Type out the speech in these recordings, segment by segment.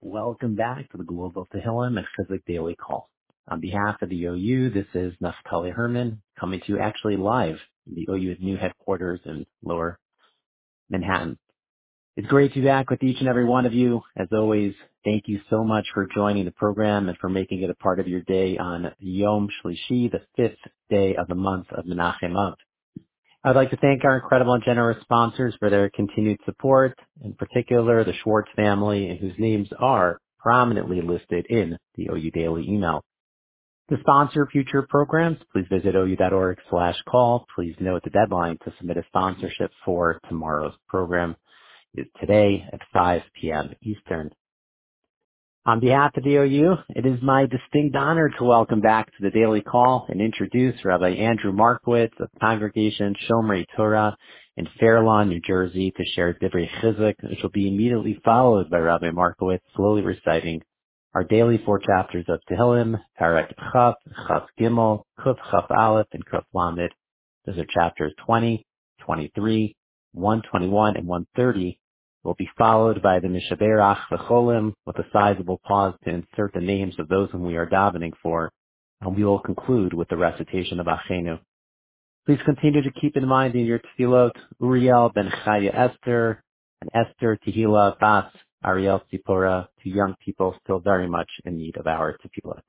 Welcome back to the Global Tehillim and Chizuk Daily Call. On behalf of the OU, this is Naftali Herman coming to you actually live in the OU's new headquarters in Lower Manhattan. It's great to be back with each and every one of you. As always, thank you so much for joining the program and for making it a part of your day on Yom Shlishi, the fifth day of the month of Menachem. I'd like to thank our incredible and generous sponsors for their continued support, in particular the Schwartz family, whose names are prominently listed in the OU Daily email. To sponsor future programs, please visit ou.org slash call. Please note the deadline to submit a sponsorship for tomorrow's program is today at 5 p.m. Eastern. On behalf of the OU, it is my distinct honor to welcome back to the daily call and introduce Rabbi Andrew Markowitz of Congregation Shomrei Torah in Fair Lawn, New Jersey, to share Divrei Chizuk, which will be immediately followed by Rabbi Markowitz slowly reciting our daily four chapters of Tehillim, Parak Chaf, Chaf Gimel, Kuf Chaf Aleph, and Kuf Lamed. Those are chapters 20, 23, 121, and 130 will be followed by the Mishaberach V'cholim with a sizable pause to insert the names of those whom we are davening for, and we will conclude with the recitation of Achenu. Please continue to keep in mind in your tefillot Uriel ben Chaya Esther and Esther Tehila Bas Ariel Sipora, to young people still very much in need of our tefillot.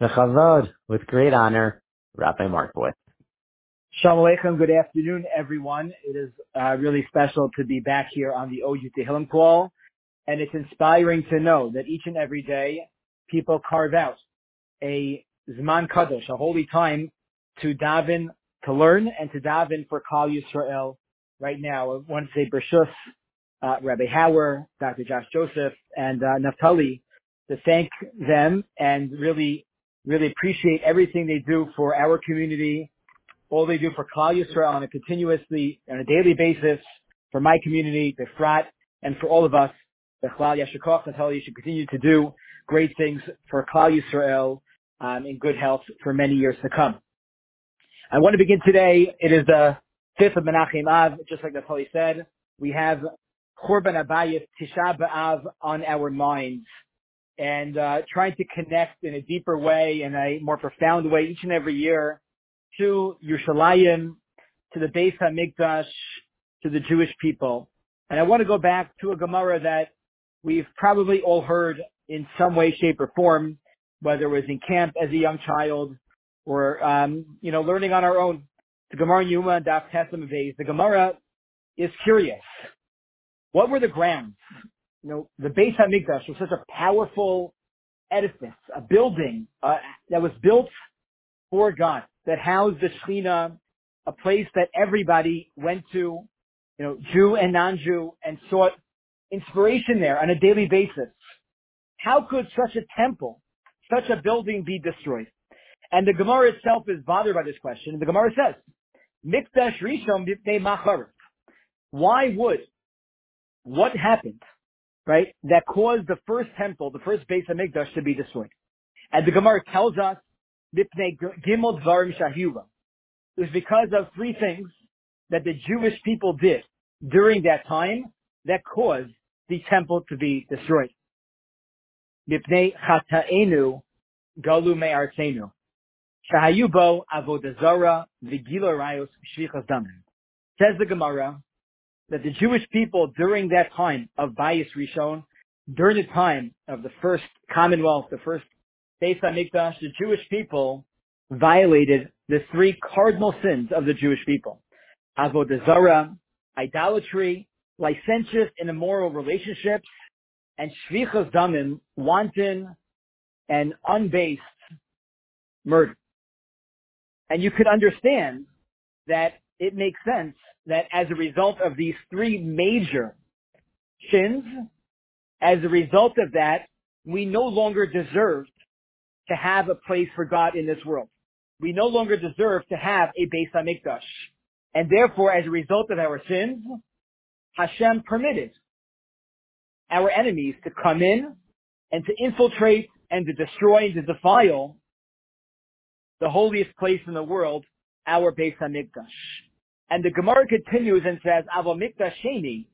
Bechavod, with great honor, Rabbi Markowitz. Shalom Aleichem. Good afternoon, everyone. It is uh, really special to be back here on the OU Tehillim call, and it's inspiring to know that each and every day people carve out a Zman Kadosh, a holy time, to daven, to learn, and to daven for Klal Yisrael right now. I want to say Bershus, uh, Rabbi Hauer, Dr. Josh Joseph, and uh, Naftali to thank them and really, really appreciate everything they do for our community all they do for Klal Yisrael on a continuously, on a daily basis, for my community, the Frat, and for all of us, the Klal Yashikoch, and you should continue to do great things for Klal Yisrael um, in good health for many years to come. I want to begin today. It is the fifth of Menachem Av, just like the Holy said. We have Churban HaBayis Tisha B'Av on our minds and uh, trying to connect in a deeper way, in a more profound way each and every year to Yerushalayim, to the Beis HaMikdash, to the Jewish people. And I want to go back to a Gemara that we've probably all heard in some way, shape, or form, whether it was in camp as a young child or, um, you know, learning on our own. The Gemara Yoma Daf Tessim The Gemara is curious. What were the grounds? You know, the Beis HaMikdash was such a powerful edifice, a building uh, that was built for God that housed the Shechina, a place that everybody went to, you know, Jew and non-Jew, and sought inspiration there on a daily basis. How could such a temple, such a building be destroyed? And the Gemara itself is bothered by this question. The Gemara says, Mikdash Rishon Machar. Why would, what happened, right, that caused the first temple, the first Beis HaMikdash to be destroyed? And the Gemara tells us. It was because of three things that the Jewish people did during that time that caused the temple to be destroyed. Says the Gemara that the Jewish people during that time of Bayis Rishon, during the time of the first Commonwealth, the first Beis HaMikdash, the Jewish people violated the three cardinal sins of the Jewish people. Avodah Zarah, idolatry, licentious and immoral relationships, and shfichas damim, wanton and unbased murder. And you could understand that it makes sense that as a result of these three major sins, as a result of that, we no longer deserve to have a place for God in this world. We no longer deserve to have a Beis HaMikdash. And therefore, as a result of our sins, Hashem permitted our enemies to come in and to infiltrate and to destroy and to defile the holiest place in the world, our Beis HaMikdash. And the Gemara continues and says, Avamikdasheni,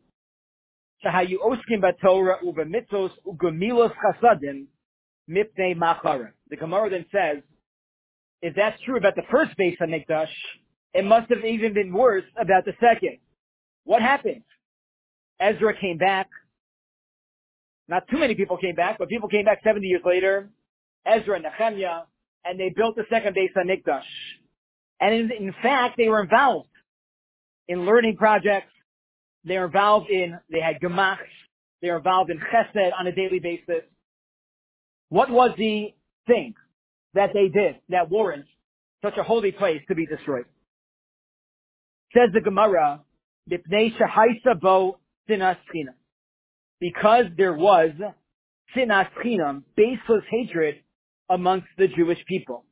Shahayu Oskim Batorah Ubamitzos Ugamilos Chasadim, mipnei machara. The Gemara then says, if that's true about the first Beis HaMikdash, it must have even been worse about the second. What happened? Ezra came back. Not too many people came back, but people came back 70 years later. Ezra and Nehemiah, and they built the second Beis HaMikdash. And in, in fact, they were involved in learning projects. They were involved in, they had gemachs. They were involved in chesed on a daily basis. What was the thing that they did that warrants such a holy place to be destroyed? Says the Gemara, because there was sinas chinam, baseless hatred amongst the Jewish people.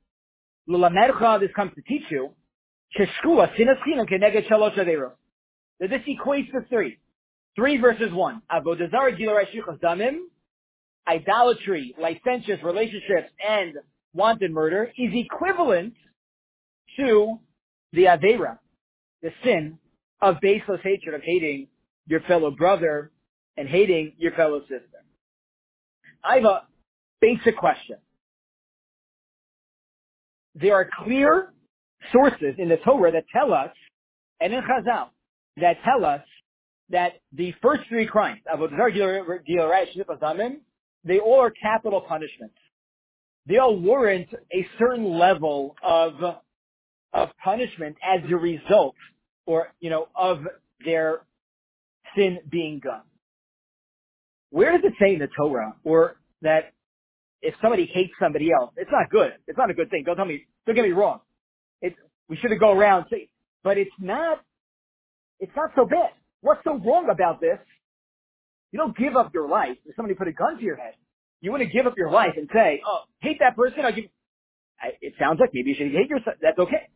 This comes to teach you that this equates to three. Three versus one. Idolatry, licentious relationships, and wanted murder is equivalent to the Avera, the sin of baseless hatred, of hating your fellow brother and hating your fellow sister. I have a basic question. There are clear sources in the Torah that tell us, and in Chazal, that tell us that the first three crimes, they all are capital punishments. They all warrant a certain level of, of punishment as a result, or, you know, of their sin being done. Where does it say in the Torah, or that if somebody hates somebody else, it's not good. It's not a good thing. Don't tell me, don't get me wrong. It's, we shouldn't go around saying, but it's not, it's not so bad. What's so wrong about this? You don't give up your life if somebody put a gun to your head. You want to give up your life and say, oh, hate that person. I'll give, I, it sounds like maybe you should hate yourself. That's okay.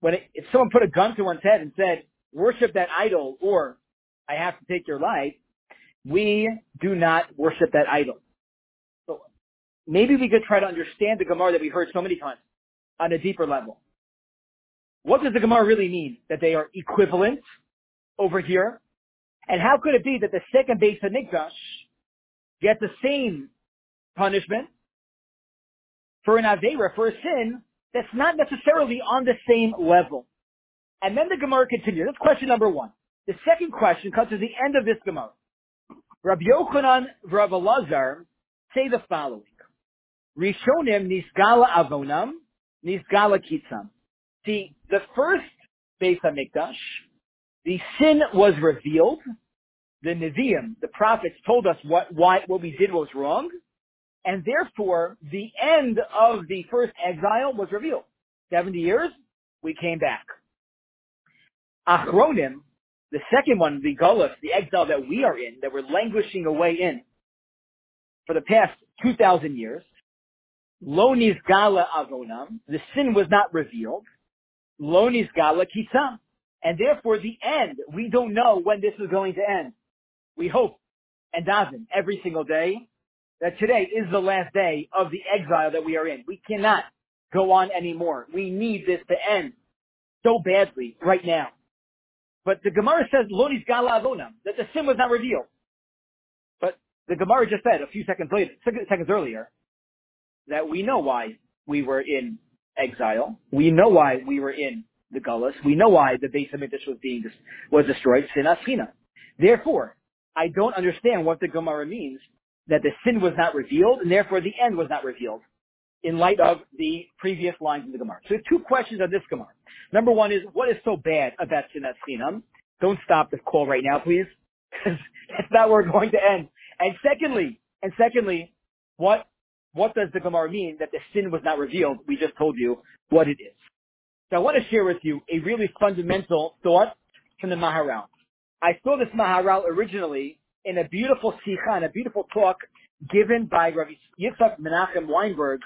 When it, if someone put a gun to one's head and said, worship that idol or I have to take your life, we do not worship that idol. So maybe we could try to understand the Gemara that we heard so many times on a deeper level. What does the Gemara really mean? That they are equivalent over here? And how could it be that the second Beis HaMikdash gets the same punishment for an Avera, for a sin that's not necessarily on the same level? And then the Gemara continues. That's question number one. The second question comes to the end of this Gemara. Rabbi Yochanan Rabbi Elazar say the following. Rishonim nisgala avonam, nisgala kitzam. See, the first Beis HaMikdash, the sin was revealed. The Nevi'im, the prophets told us what, why, what we did was wrong. And therefore, the end of the first exile was revealed. 70 years, we came back. Achronim, the second one, the Gullus, the exile that we are in, that we're languishing away in for the past 2,000 years, Lonis Gala Avonam, the sin was not revealed. Lonis Gala Kisam. And therefore the end, we don't know when this is going to end. We hope and daven every single day that today is the last day of the exile that we are in. We cannot go on anymore. We need this to end so badly right now. But the Gemara says, Lonis Gala Avonam, that the sin was not revealed. But the Gemara just said a few seconds later, seconds earlier, that we know why we were in exile. We know why we were in the Gullus. We know why the Beis HaMikdash was being, was destroyed, sin aschina. Therefore, I don't understand what the Gemara means that the sin was not revealed and therefore the end was not revealed in light of the previous lines of the Gemara. So two questions on this Gemara. Number one is, what is so bad about Sinat Sinam? Don't stop the call right now, please, that's not where we're going to end. And secondly, and secondly, what, what does the Gemara mean that the sin was not revealed? We just told you what it is. So I want to share with you a really fundamental thought from the Maharal. I saw this Maharal originally in a beautiful sikha, in a beautiful talk given by Rabbi Yitzhak Menachem Weinberg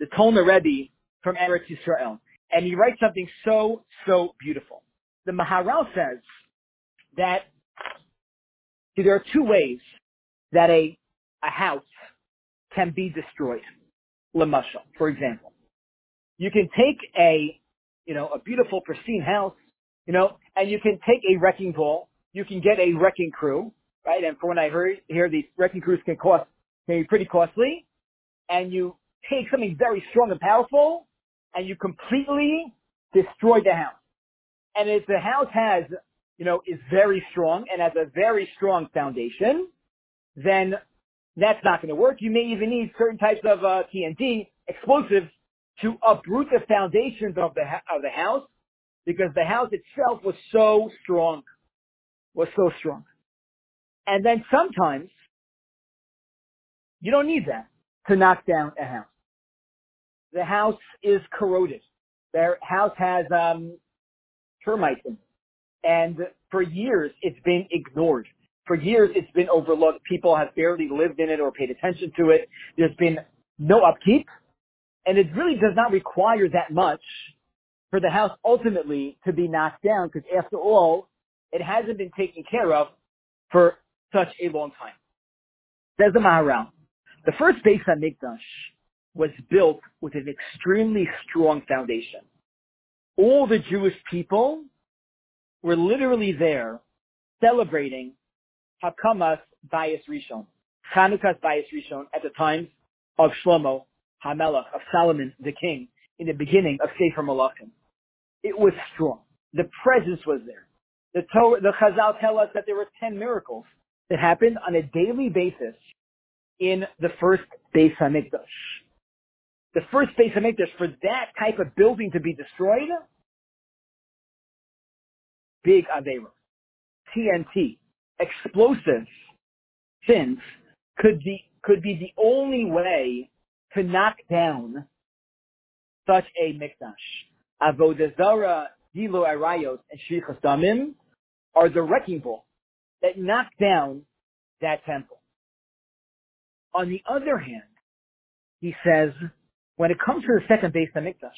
the Tolna Rebbe from Eretz Yisrael. And he writes something so, so beautiful. The Maharal says that see, there are two ways that a, a house can be destroyed. Lamashal, for example. You can take a, you know, a beautiful, pristine house, you know, and you can take a wrecking ball, you can get a wrecking crew, right? And from what I heard, here these wrecking crews can cost can be pretty costly, and you take something very strong and powerful, and you completely destroy the house. And if the house has, you know, is very strong and has a very strong foundation, then that's not going to work. You may even need certain types of uh, TNT explosives to uproot the foundations of the of the house because the house itself was so strong, was so strong. And then sometimes you don't need that to knock down a house. The house is corroded. Their house has um, termites in it. And for years, it's been ignored. For years, it's been overlooked. People have barely lived in it or paid attention to it. There's been no upkeep. And it really does not require that much for the house ultimately to be knocked down because after all, it hasn't been taken care of for such a long time. Says the Maharal, the first base Beis HaMikdash was built with an extremely strong foundation. All the Jewish people were literally there celebrating Hakamas Bayis Rishon, Chanukah's Bayis Rishon at the times of Shlomo HaMelech, of Solomon the king, in the beginning of Sefer Malachim. It was strong. The presence was there. The Torah, the Chazal tell us that there were 10 miracles that happened on a daily basis in the first Beis HaMikdash. The first Beis HaMikdash, for that type of building to be destroyed, big Aveira. TNT, explosive sins could be, could be the only way to knock down such a mikdash. Avodah Zarah, Gilui Arayos, and Shfichas Damim are the wrecking ball that knocked down that temple. On the other hand, he says, when it comes to the second Beis HaMikdash,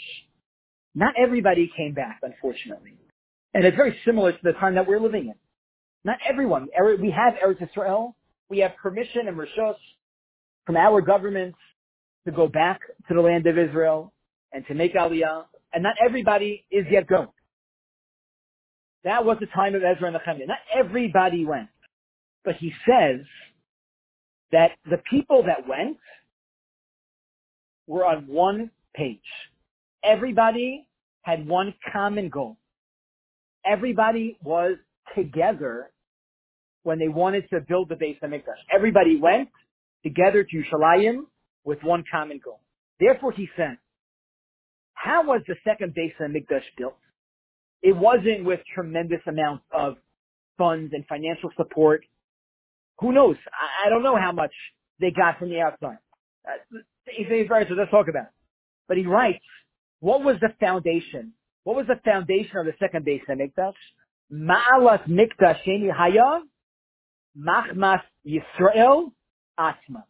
not everybody came back, unfortunately. And it's very similar to the time that we're living in. Not everyone. Er, we have Eretz Israel. We have permission and rishos from our governments to go back to the land of Israel and to make Aliyah. And not everybody is yet going. That was the time of Ezra and Nehemiah. Not everybody went. But he says that the people that went were on one page. Everybody had one common goal. Everybody was together when they wanted to build the base of HaMikdash. Everybody went together to Yerushalayim with one common goal. Therefore, he said, how was the second Beis HaMikdash built? It wasn't with tremendous amounts of funds and financial support. Who knows? I, I don't know how much they got from the outside. Uh, so let's talk about it. But he writes, what was the foundation? What was the foundation of the second Beis HaMikdash? Ma'alas Mikdash Sheni Haya, Machmas Yisrael Atma.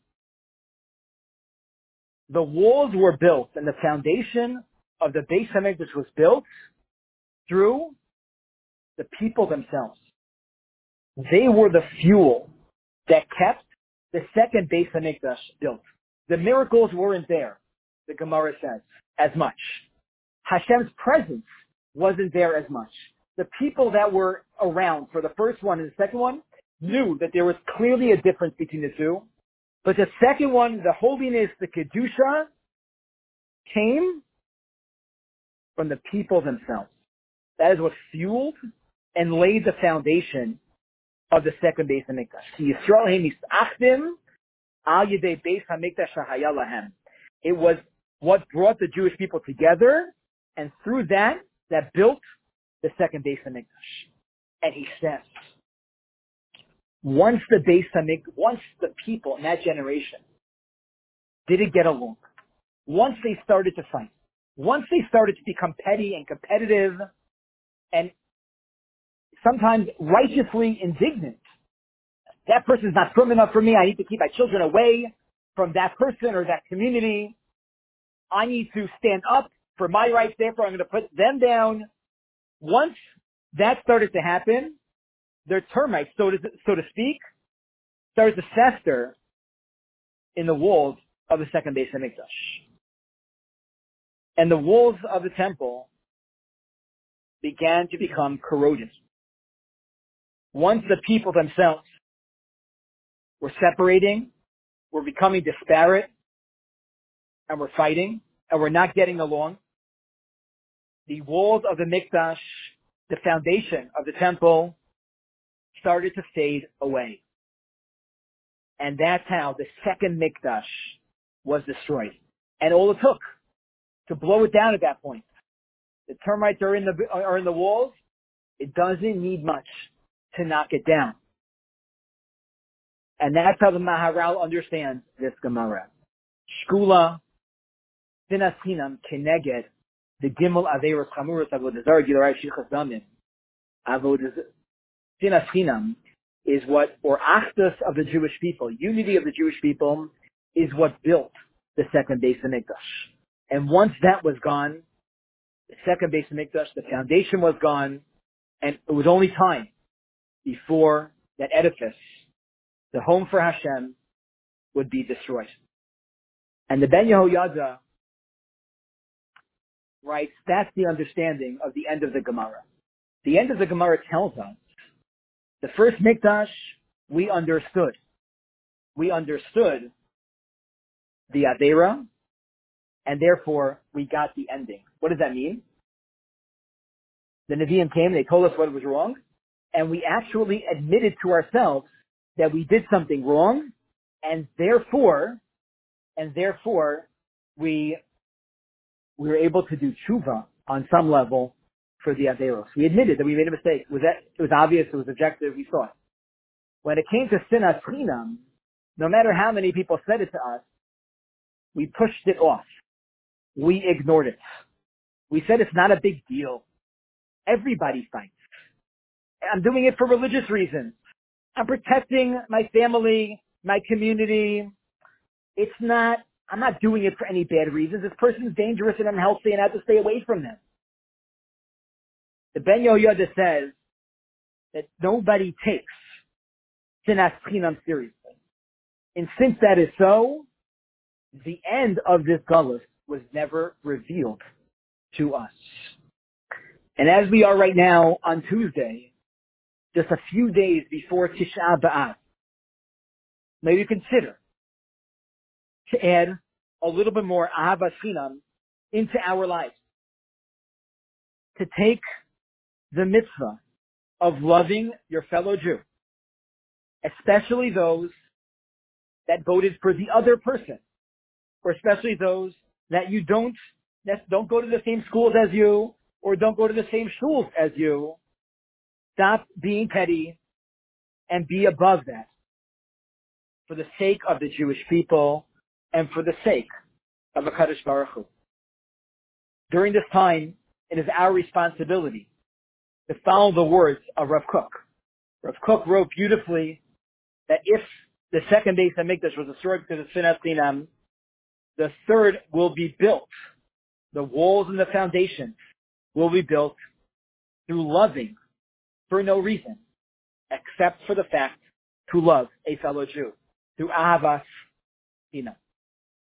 The walls were built and the foundation of the Beis HaMikdash was built through the people themselves. They were the fuel that kept the second Beis HaMikdash built. The miracles weren't there, the Gemara says, as much. Hashem's presence wasn't there as much. The people that were around for the first one and the second one knew that there was clearly a difference between the two. But the second one, the holiness, the Kedusha, came from the people themselves. That is what fueled and laid the foundation of the second base of Beis HaMikdash. It was what brought the Jewish people together, and through that, that built the second Beis HaMikdash. And he says, once the Beis HaMikdash, once the people in that generation didn't get along, once they started to fight, once they started to become petty and competitive and sometimes righteously indignant, that person is not firm enough for me. I need to keep my children away from that person or that community. I need to stand up for my rights. Therefore, I'm going to put them down. Once that started to happen, their termites, so to, so to speak, started to fester in the walls of the second Beis HaMikdash. And the walls of the temple began to become corroded. Once the people themselves we're separating, we're becoming disparate, and we're fighting, and we're not getting along. The walls of the Mikdash, the foundation of the temple, started to fade away. And that's how the second Mikdash was destroyed. And all it took to blow it down at that point. The termites are in the, are in the walls. It doesn't need much to knock it down. And that's how the Maharal understands this Gemara. Shkula, Sinas Chinam, Keneged, the Gimel Averos Chamuros Avodazar Gilarai Shichas Damin. Sinas Chinam is what, or Achdus of the Jewish people, unity of the Jewish people, is what built the second Beis HaMikdash. And once that was gone, the second Beis HaMikdash, the foundation was gone, and it was only time before that edifice, the home for Hashem, would be destroyed. And the Ben Yehoyada writes, that's the understanding of the end of the Gemara. The end of the Gemara tells us, the first Mikdash, we understood. We understood the Adera, and therefore we got the ending. What does that mean? The Nevi'im came, they told us what was wrong, and we actually admitted to ourselves that we did something wrong, and therefore, and therefore, we, we were able to do tshuva on some level for the Averos. We admitted that we made a mistake. It was, it was obvious, it was objective, we saw it. When it came to sinas chinam, no matter how many people said it to us, we pushed it off. We ignored it. We said it's not a big deal. Everybody fights. I'm doing it for religious reasons. I'm protecting my family, my community. It's not, I'm not doing it for any bad reasons. This person's dangerous and unhealthy and I have to stay away from them. The Ben Yehoyada says that nobody takes Sinas Chinam seriously. And since that is so, the end of this Gullus was never revealed to us. And as we are right now on Tuesday, just a few days before Tisha B'Av, maybe consider to add a little bit more Ahavas Chinam into our lives. To take the mitzvah of loving your fellow Jew, especially those that voted for the other person, or especially those that you don't that don't go to the same schools as you, or don't go to the same schools as you. Stop being petty and be above that for the sake of the Jewish people and for the sake of HaKadosh Baruch Hu. During this time, it is our responsibility to follow the words of Rav Kook. Rav Kook wrote beautifully that if the second base Mikdash was destroyed because of Sinas Chinam, the third will be built. The walls and the foundations will be built through loving for no reason, except for the fact to love a fellow Jew, through ahavas hina.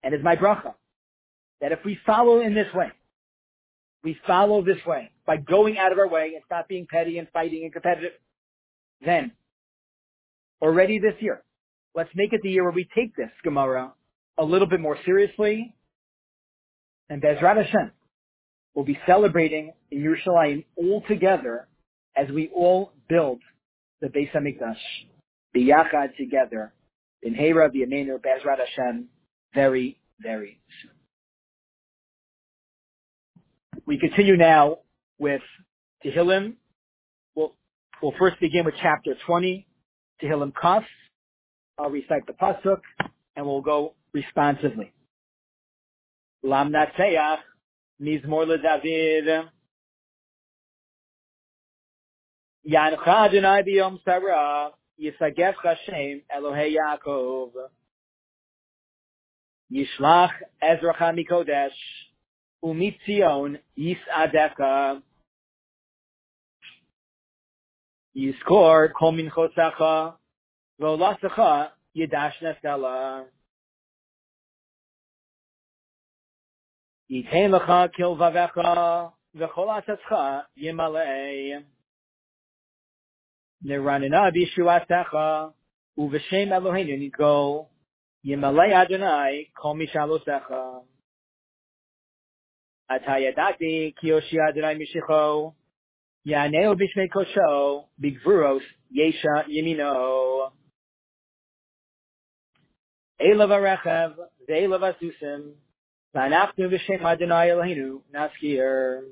And it's my bracha that if we follow in this way, we follow this way by going out of our way and stop being petty and fighting and competitive, then already this year, let's make it the year where we take this Gemara a little bit more seriously. And Bezrat Hashem will be celebrating in Yerushalayim all together as we all build the Beis HaMikdash, biyachad together, in Hera v'Yameinu Bezrat Hashem, very, very soon. We continue now with Tehillim. We'll, we'll first begin with chapter 20, Tehillim Kaf. I'll recite the pasuk, and we'll go responsively. Lam Natseach, Mizmor LeDavid, Yancha Adonai B'Yom Sarah, Yisagef Hashem Elohei Yaakov, Yishlach Ezracha Mikodesh, umitzion yisadeka yiskor kol minchosacha lo lasacha yidash nefela yitain lecha kilvavecha v'chol atatcha yimalei niranina bishuatecha uv'shem Eloheinu nitgo yimalei Adonai kol mishalosecha Atayadati kiyoshi Adonai mishicho, Yaneo bishmei kosho, bigvuros yesha yemino. Elav arechev, ve'elav asusim, V'anachnu v'shem Adonai Eloheinu naskir.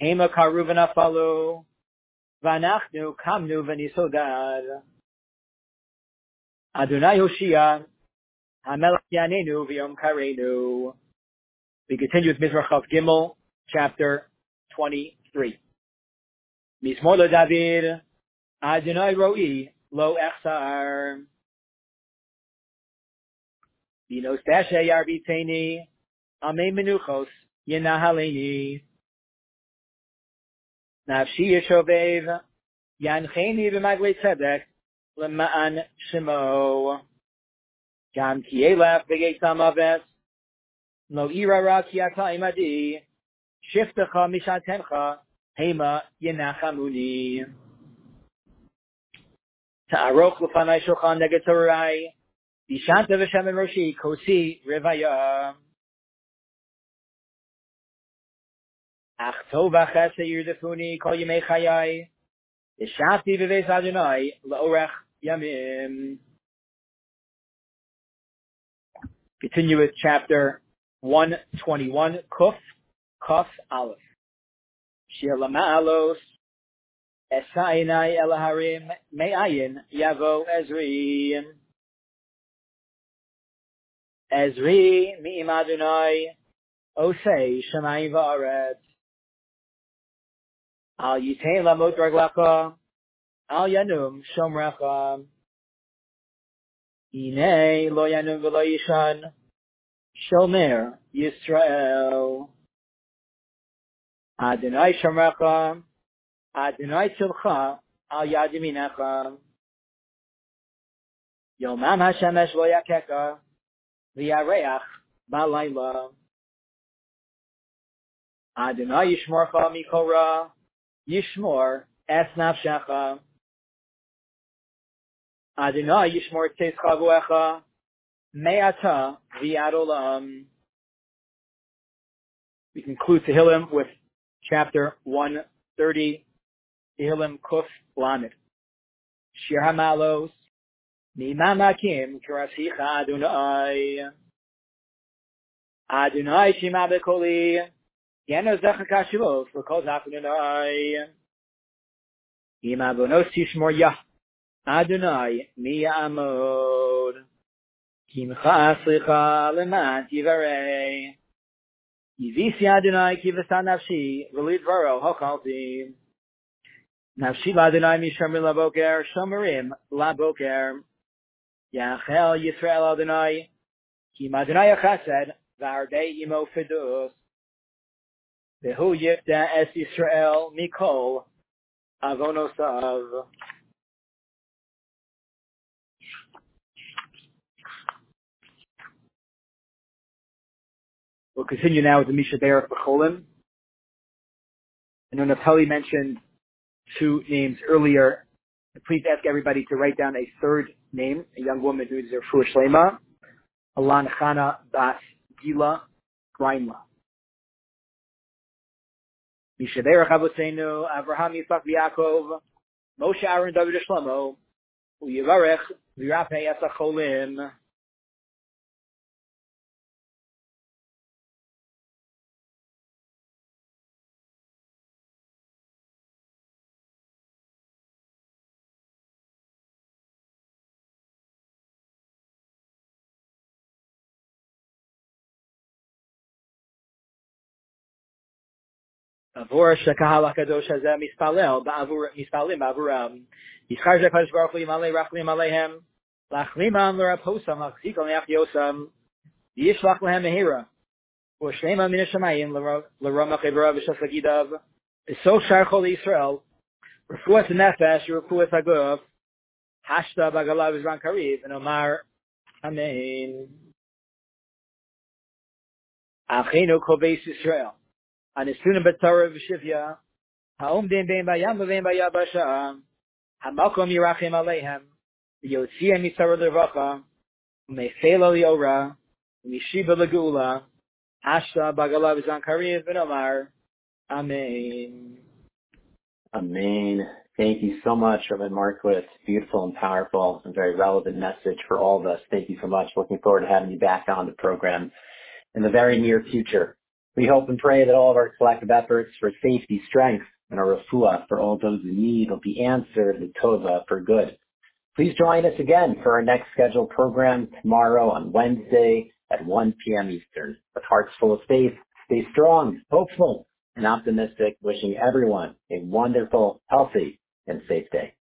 Hema karu v'nafalu, V'anachnu kamnu v'nisodad. Adonai Hoshia, We continue with Mizrach of Gimel, chapter 23. Mismolo David, Adonai Roi, Lo Echsar. Dashe Ame Menuchos, Yenahaleni. Yeshovev, Yancheni tzedek. Gam Kielef v'geitam aves, Lo ira ra ki ata imadi, Shiftecha mishatencha, Hema yenachamuni. Ta'aroch l'fanai shulchan neged torai, Bishanta v'shem roshi, Kosi revaya. Ach tov achese yirdefuni, Kol yemei chayai, Yishafti v'veis Adonai, La'orech yamim. Continue with chapter 121, Kuf, Kuf Aleph. Shir Lama'alos, Esainai Elaharim, Me'ayin, Yavo Ezri. Ezri, Mi'im Adonai, Osei, Shemayim Va'aret. Al Yitain Lamot Raglacha, Al Yanum Shomrecha. Ine Lo Yanum V'lo Yishan, Shomer Yisrael. Adonai Shomrecha, Adonai Tzilcha, Al Yad Yaminecha. Yomam HaShemesh Lo Yakeka, V'yareach Balayla. Adonai Yishmorcha Mikora, Yishmor Es Nafshecha. Adonai Yishmor Teis Chavuecha, Me'ata V'yad Olam. Um, we conclude Tehillim with chapter 130, Tehillim Kuf Lamed. Shir HaMalos, Mimamakim Karasicha Adonai. Adonai Shema Bekoli, Yeno Zecha Kashivos, L'kol Zach Adonai. Ima Bonos Tishmor Yah, Adonai Mi Amod. Kimcha Aslicha Leman Tivarei. Yivisi Adonai Kivasa Nafshi, V'lid Varo Hochalti. Nafshi Adonai Mishamir Laboker, Shomerim Laboker. Yachel Yisrael Adonai, Kim Adonai Chesed, V'ardei Imo Fidus. V'hu Yifta Es Yisrael Mikol, Avonosav. We'll continue now with the Misha Berach B'cholim. I know Naftali mentioned two names earlier. Please ask everybody to write down a third name, a young woman who is their Fuhr Shlema, Alan Chana Bas Gila Greinla. Misha Berach Avotenu, Avraham Yitzchak V'Yakov, Moshe Aaron David Shlomo, Uyivarech V'Yirapei Esacholim. עבור שקהל הקדוש הזה מתפלל בעבור, מתפללים בעבורם. יזכר שהקדוש ברוך הוא ימלא רחמים עליהם, להחלימם לרפוסם, להחזיק על יחדיוסם, וישלח להם מהירה. ושלמה מן השמיים לרומח עברה ושס לגידיו, בסוף שער כל ישראל, רפואת הנפש ורפואת הגוף, השתה בגלה בזמן קריב, ונאמר אמן. אחינו כל בית ישראל, an isunim b'tzara v'shivya, ha'omdim b'im b'yam v'im b'yam b'sha'am, ha'makom yirachim aleihem, v'yotziyem yitzara l'racha, v'mefela li'ora, v'mishiba l'geula, ashta b'agala v'zankariyim v'nomar, Amen. Amen. Thank you so much, Rabbi Markowitz. Beautiful and powerful and very relevant message for all of us. Thank you so much. Looking forward to having you back on the program in the very near future. We hope and pray that all of our collective efforts for safety, strength, and our refuah for all those in need will be answered with tova for good. Please join us again for our next scheduled program tomorrow on Wednesday at 1 p.m. Eastern. With hearts full of faith, stay strong, hopeful, and optimistic, wishing everyone a wonderful, healthy, and safe day.